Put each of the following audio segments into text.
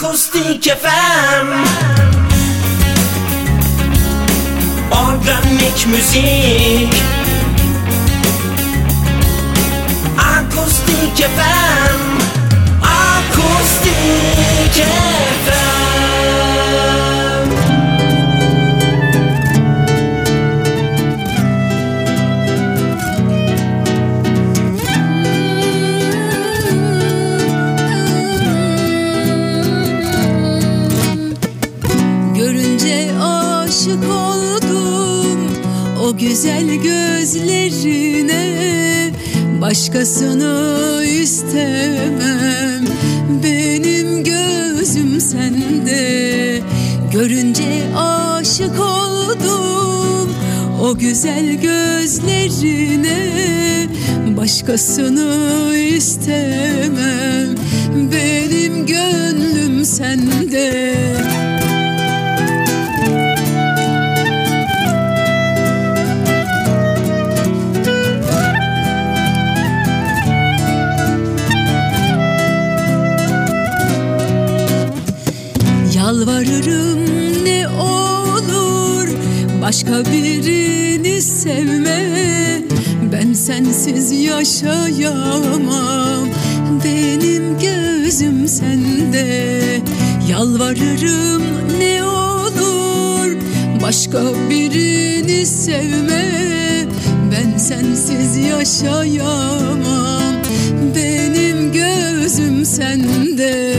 Akustik FM Organik müzik. Akustik FM Akustik FM o güzel gözlerine Başkasını istemem. Benim gözüm sende Görünce aşık oldum. O güzel gözlerine Başkasını istemem. Benim gönlüm sende başka birini sevme Ben sensiz yaşayamam. Benim gözüm sende Yalvarırım ne olur. Başka birini sevme Ben sensiz yaşayamam. Benim gözüm sende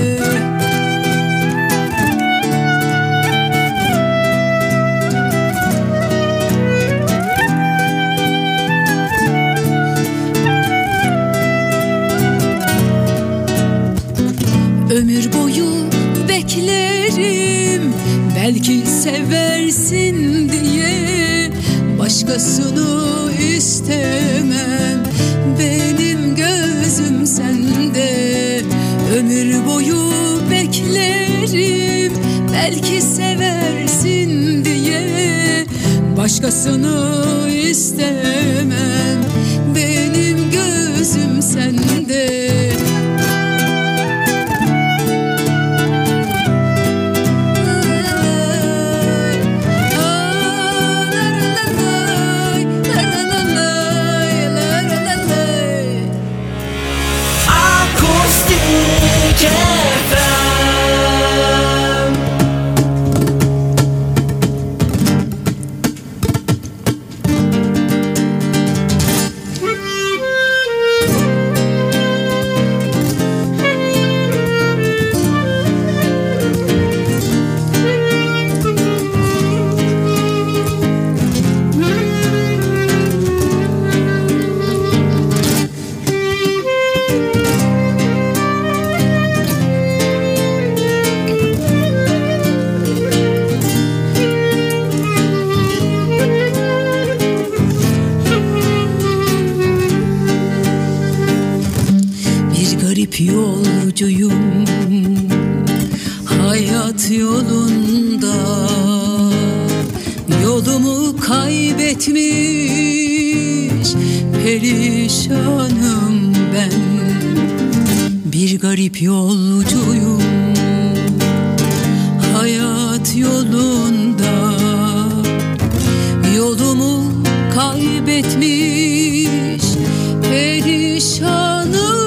Başkasını istemem. Benim gözüm sende hayat yolunda. Yolumu kaybetmiş perişanım ben. Bir garip yolcuyum. Hayat yolunda. Yolumu kaybetmiş perişanım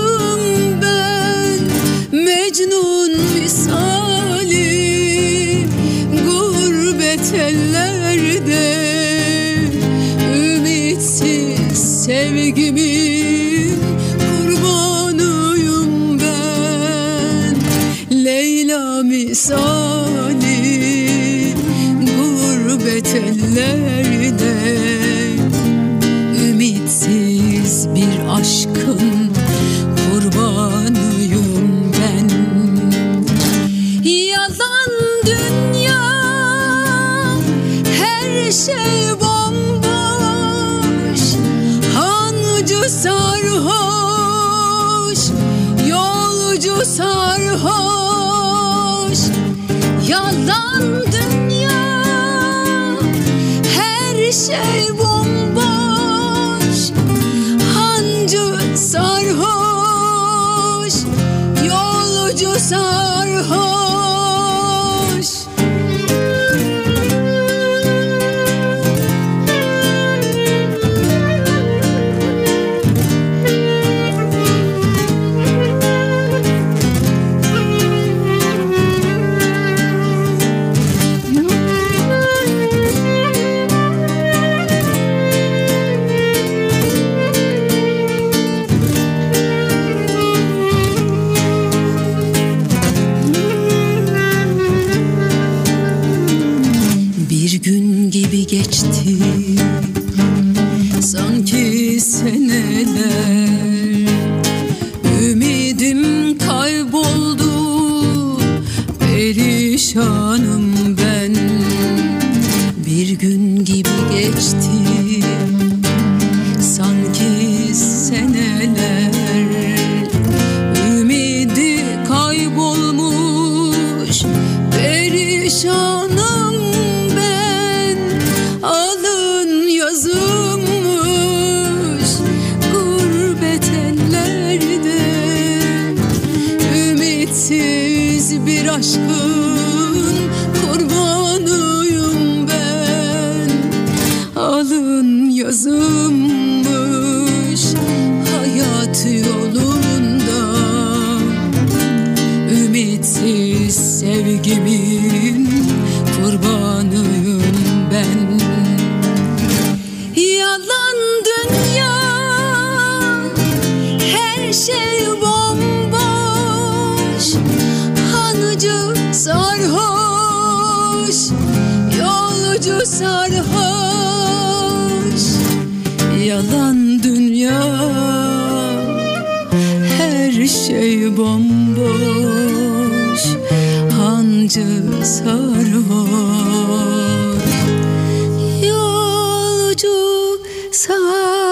sarhoş. Yalan dünya her şey bomboş. Hancı sarhoş yolcu sarhoş sevgimin kurbanıyım ben. Yalan dünya her şey bomboş. Hanıcı sarhoş Yolcu sarhoş. Yalan dünya her şey bomboş Hancı sarhoş Yolcu sarhoş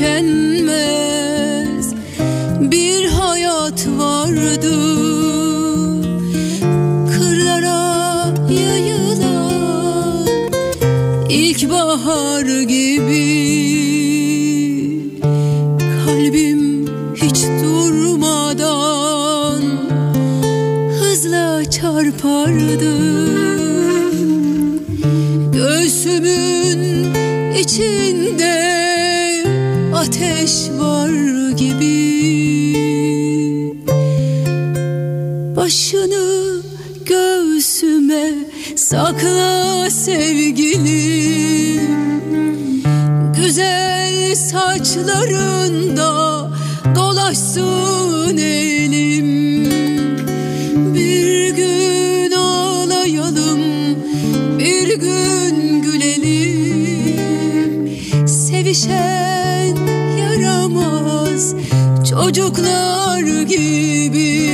tükenmez. Bir hayat vardı. Kırlara yayılan ilkbahar gibi. Kalbim hiç durmadan hızla çarpardı. Göğsümün içinde ateş var gibi. Başını göğsüme sakla sevgilim Güzel saçlarında dolaşsın elim. Bir gün ağlayalım bir gün gülelim. Sevişen yaramaz çocuklar gibi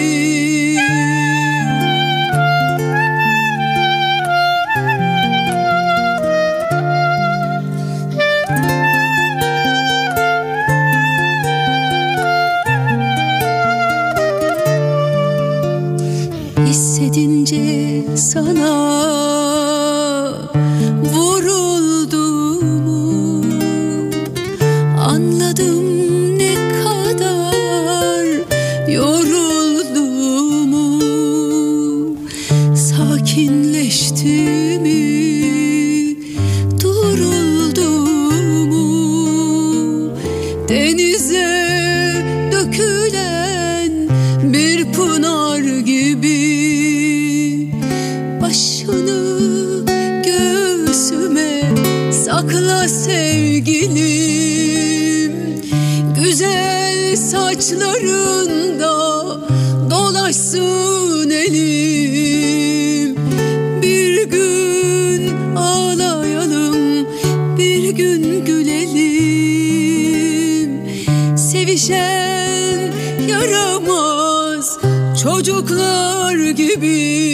çocuklar gibi.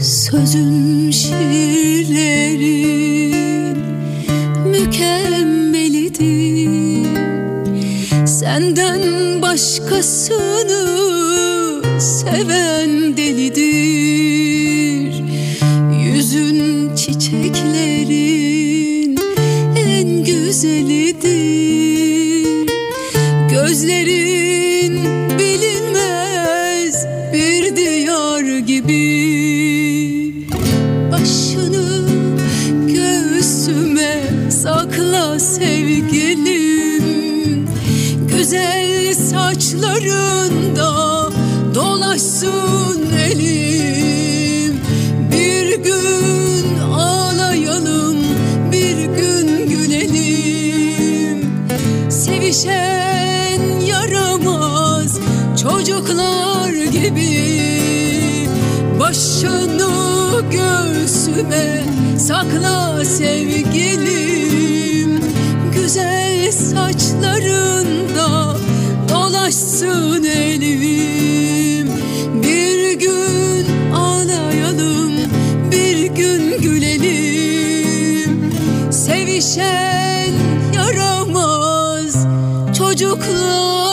Sözün şiirlerin mükemmelidir. Senden başkasını seven delidir Başını göğsüme sakla sevgilim. Güzel saçlarında dolaşsın elim. Bir gün ağlayalım bir gün gülelim. Sevişen yaramaz çocuklar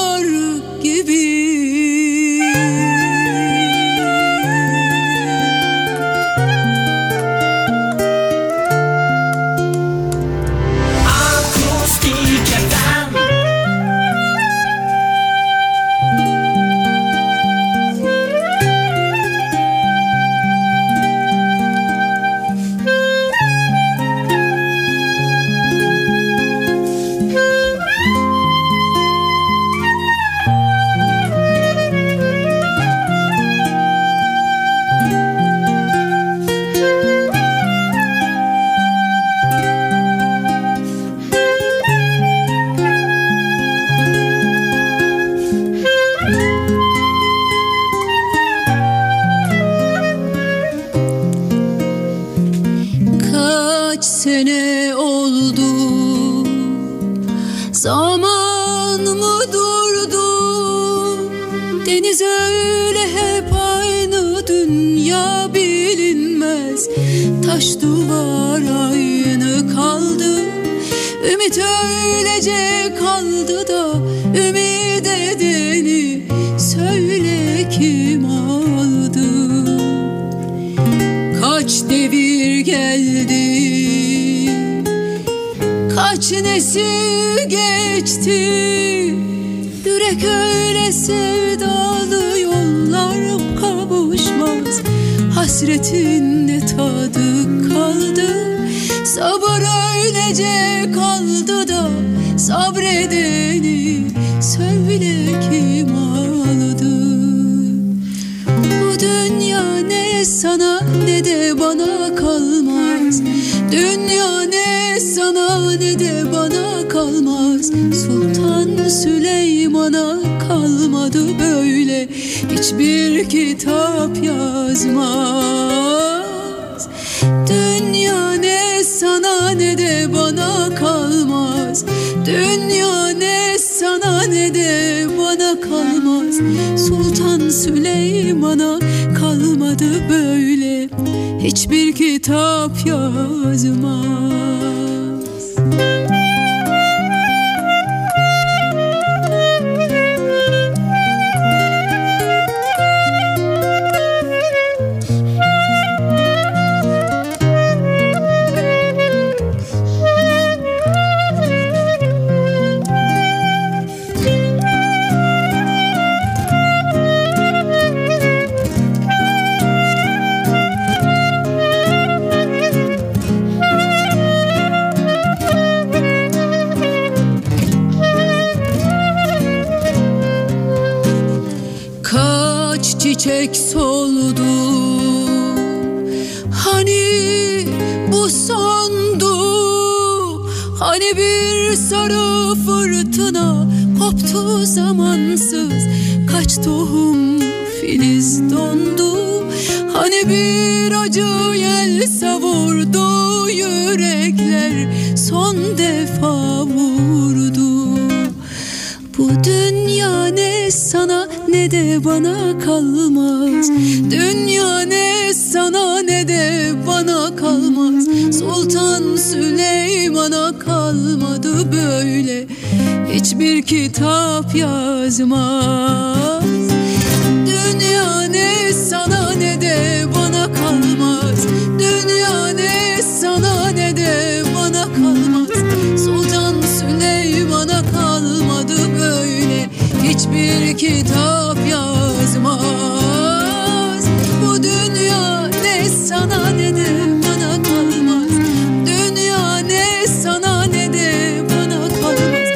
öyle hep aynı Dünya bilinmez. Taş duvar aynı kaldı. Ümit öylece kaldı da Ümit edeni Söyle kim aldı? Kaç devir geldi? Kaç nesil geçti? Yürek öyle sevdalı Hasretin ne tadı kaldı. Sabır öylece kaldı da Sabredeni söyle kim aldı? Bu dünya ne sana ne de bana kalmaz. Dünya sana ne de bana kalmaz. Sultan Süleyman'a kalmadı böyle. Hiçbir kitap yazmaz. Dünya ne sana ne de bana kalmaz. Dünya ne sana ne de bana kalmaz. Sultan Süleyman'a kalmadı böyle. Hiçbir kitap yazmaz sana ne de bana kalmaz. Dünya ne sana ne de bana kalmaz. Sultan Süleyman'a kalmadı böyle. Hiçbir kitap yazmaz. Dünya ne sana ne de Hiçbir kitap yazmaz. Bu dünya ne sana ne de bana kalmaz. Dünya ne sana ne de bana kalmaz.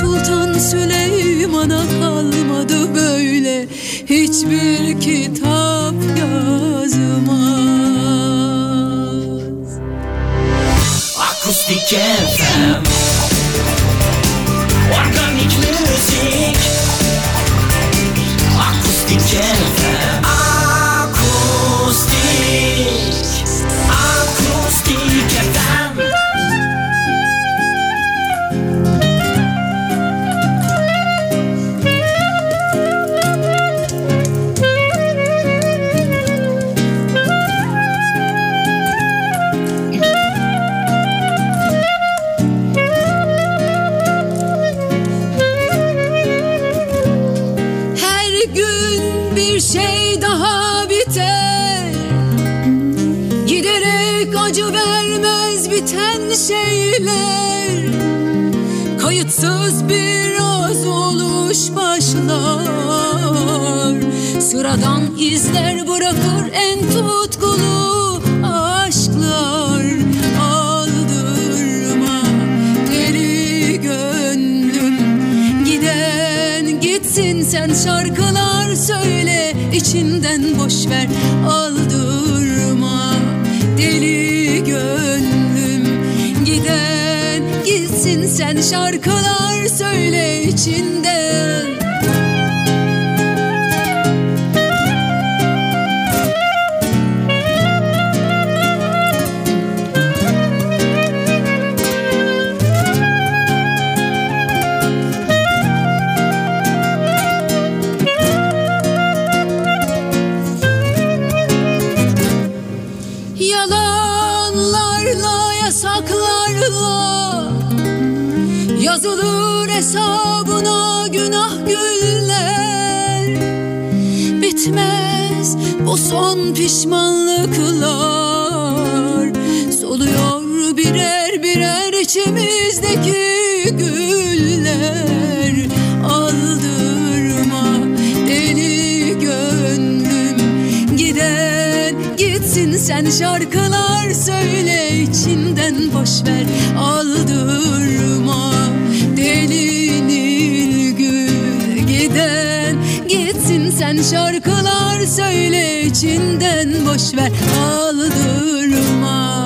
Sultan Süleyman'a kalmadı böyle Hiçbir kitap yazmaz. Akustik FM vermez biten şeyler Kayıtsız bir az oluş başlar. Sıradan izler bırakır en tutkulu aşklar. Aldırma deli gönlüm Giden gitsin sen şarkılar söyle içinden boş ver aldırma deli sen şarkılar söyle içinden Bitmez bu son pişmanlıklar. Soluyor birer birer içimizdeki güller. Aldırma deli gönlüm. Giden gitsin sen şarkılar söyle içinden boş ver. Aldırma sen şarkılar söyle içinden boş ver aldırma